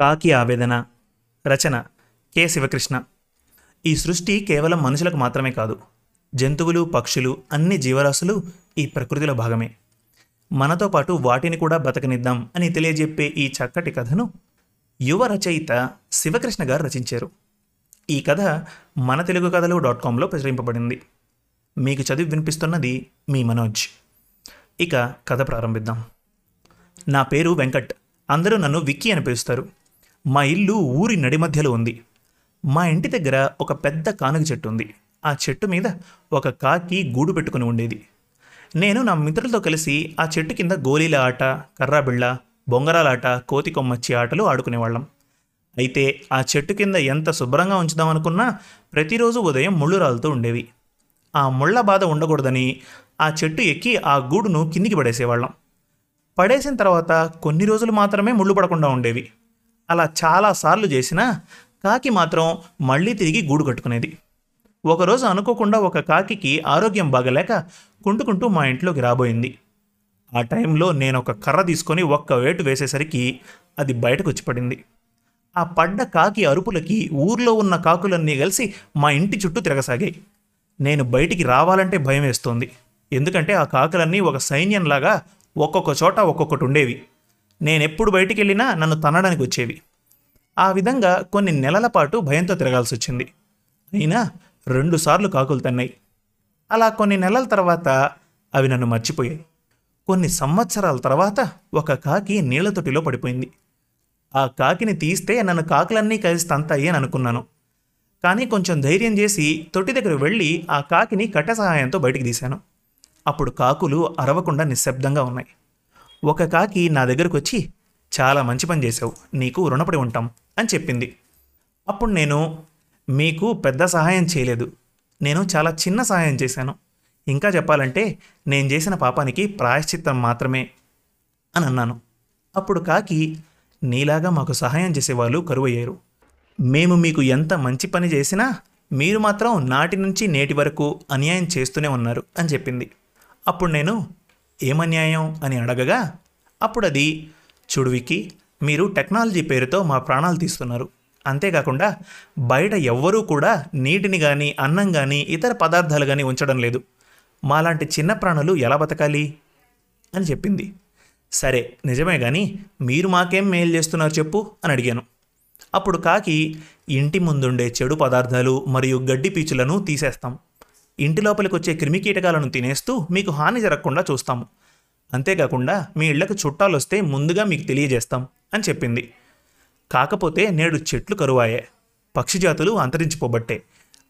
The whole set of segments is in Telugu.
కాకి ఆవేదన రచన కె. శివకృష్ణ. ఈ సృష్టి కేవలం మనుషులకు మాత్రమే కాదు జంతువులు పక్షులు అన్ని జీవరాశులు ఈ ప్రకృతిలో భాగమే. మనతో పాటు వాటిని కూడా బతకనిద్దాం అని తెలియజెప్పే ఈ చక్కటి కథను యువ రచయిత శివకృష్ణ గారు రచించారు. ఈ కథ మన తెలుగు కథలు డాట్ కాంలో ప్రచురింపబడింది. మీకు చదివి వినిపిస్తున్నది మీ మనోజ్. ఇక కథ ప్రారంభిద్దాం. నా పేరు వెంకట్. అందరూ నన్ను విక్కీ అని పిలుస్తారు. మా ఇల్లు ఊరి నడి మధ్యలో ఉంది. మా ఇంటి దగ్గర ఒక పెద్ద కానుగ చెట్టు ఉంది. ఆ చెట్టు మీద ఒక కాకి గూడు పెట్టుకుని ఉండేది. నేను నా మిత్రులతో కలిసి ఆ చెట్టు కింద గోళీల ఆట కర్రాబిళ్ళ బొంగరాలాట కోతి కొమ్మచ్చి ఆటలు ఆడుకునేవాళ్ళం. అయితే ఆ చెట్టు కింద ఎంత శుభ్రంగా ఉంచుదాం అనుకున్నా ప్రతిరోజు ఉదయం ముళ్ళు రాలుతూ ఉండేవి. ఆ ముళ్ళ బాధ ఉండకూడదని ఆ చెట్టు ఎక్కి ఆ గూడును కిందికి పడేసేవాళ్ళం. పడేసిన తర్వాత కొన్ని రోజులు మాత్రమే ముళ్ళు పడకుండా ఉండేవి. అలా చాలాసార్లు చేసినా కాకి మాత్రం మళ్ళీ తిరిగి గూడు కట్టుకునేది. ఒకరోజు అనుకోకుండా ఒక కాకికి ఆరోగ్యం బాగలేక కుంటుకుంటూ మా ఇంట్లోకి రాబోయింది. ఆ టైంలో నేను ఒక కర్ర తీసుకొని ఒక్క వేటు వేసేసరికి అది బయటకు వచ్చి పడింది. ఆ పడ్డ కాకి అరుపులకి ఊర్లో ఉన్న కాకులన్నీ కలిసి మా ఇంటి చుట్టూ తిరగసాగాయి. నేను బయటికి రావాలంటే భయం వేస్తోంది. ఎందుకంటే ఆ కాకులన్నీ ఒక సైన్యంలాగా ఒక్కొక్క చోట ఒక్కొక్కటి ఉండేవి. నేనెప్పుడు బయటికి వెళ్ళినా నన్ను తనడానికి వచ్చేవి. ఆ విధంగా కొన్ని నెలల పాటు భయంతో తిరగాల్సి వచ్చింది. అయినా రెండుసార్లు కాకులు తన్నాయి. అలా కొన్ని నెలల తర్వాత అవి నన్ను మర్చిపోయాయి. కొన్ని సంవత్సరాల తర్వాత ఒక కాకి నీళ్ళ తొట్టిలో పడిపోయింది. ఆ కాకిని తీస్తే నన్ను కాకులన్నీ కలిసి తంతాయి అని అనుకున్నాను. కానీ కొంచెం ధైర్యం చేసి తొట్టి దగ్గర వెళ్ళి ఆ కాకిని కట్ట సహాయంతో బయటికి తీశాను. అప్పుడు కాకులు అరవకుండా నిశ్శబ్దంగా ఉన్నాయి. ఒక కాకి నా దగ్గరకు వచ్చి చాలా మంచి పని చేశావు. నీకు రుణపడి ఉంటాం. అని చెప్పింది. అప్పుడు నేను మీకు పెద్ద సహాయం చేయలేదు. నేను చాలా చిన్న సహాయం చేశాను. ఇంకా చెప్పాలంటే నేను చేసిన పాపానికి ప్రాయశ్చిత్తం మాత్రమే అని అన్నాను. అప్పుడు కాకి నీలాగా మాకు సహాయం చేసేవాళ్ళు కరువయ్యారు. మేము మీకు ఎంత మంచి పని చేసినా మీరు మాత్రం నాటి నుంచి నేటి వరకు అన్యాయం చేస్తూనే ఉన్నారు అని చెప్పింది. అప్పుడు నేను ఏమన్యాయం? అని అడగగా అప్పుడు అది చూడువికి మీరు టెక్నాలజీ పేరుతో మా ప్రాణాలు తీస్తున్నారు. అంతేకాకుండా బయట ఎవ్వరూ కూడా నీటిని కానీ అన్నం కానీ ఇతర పదార్థాలు కానీ ఉంచడం లేదు. మాలాంటి చిన్న ప్రాణులు ఎలా బతకాలి? అని చెప్పింది. సరే నిజమే కానీ మీరు మాకేం మేలు చేస్తున్నారు చెప్పు అని అడిగాను. అప్పుడు కాకి ఇంటి ముందుండే చెడు పదార్థాలు మరియు గడ్డి పీచులను తీసేస్తాం. ఇంటి లోపలికి వచ్చే క్రిమికీటకాలను తినేస్తూ మీకు హాని జరగకుండా చూస్తాము. అంతేకాకుండా మీ ఇళ్ళకు చుట్టాలు వస్తే ముందుగా మీకు తెలియజేస్తాం. అని చెప్పింది. కాకపోతే నేడు చెట్లు కరువాయే పక్షి జాతులు అంతరించిపోబట్టే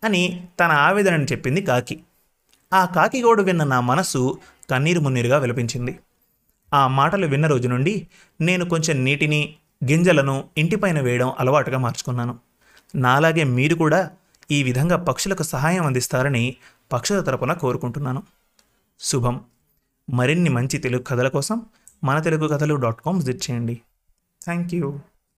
అని తన ఆవేదనని చెప్పింది కాకి. ఆ కాకిగోడు విన్న నా మనస్సు కన్నీరు మున్నీరుగా విలపించింది. ఆ మాటలు విన్న రోజు నుండి నేను కొంచెం నీటిని గింజలను ఇంటిపైన వేయడం అలవాటుగా మార్చుకున్నాను. నాలాగే మీరు కూడా ఈ విధంగా పక్షులకు సహాయం అందిస్తారని పక్షుల తరపున కోరుకుంటున్నాను. శుభం. మరిన్ని మంచి తెలుగు కథల కోసం మన తెలుగు కథలు డాట్ కామ్ విజిట్ చేయండి. Thank you.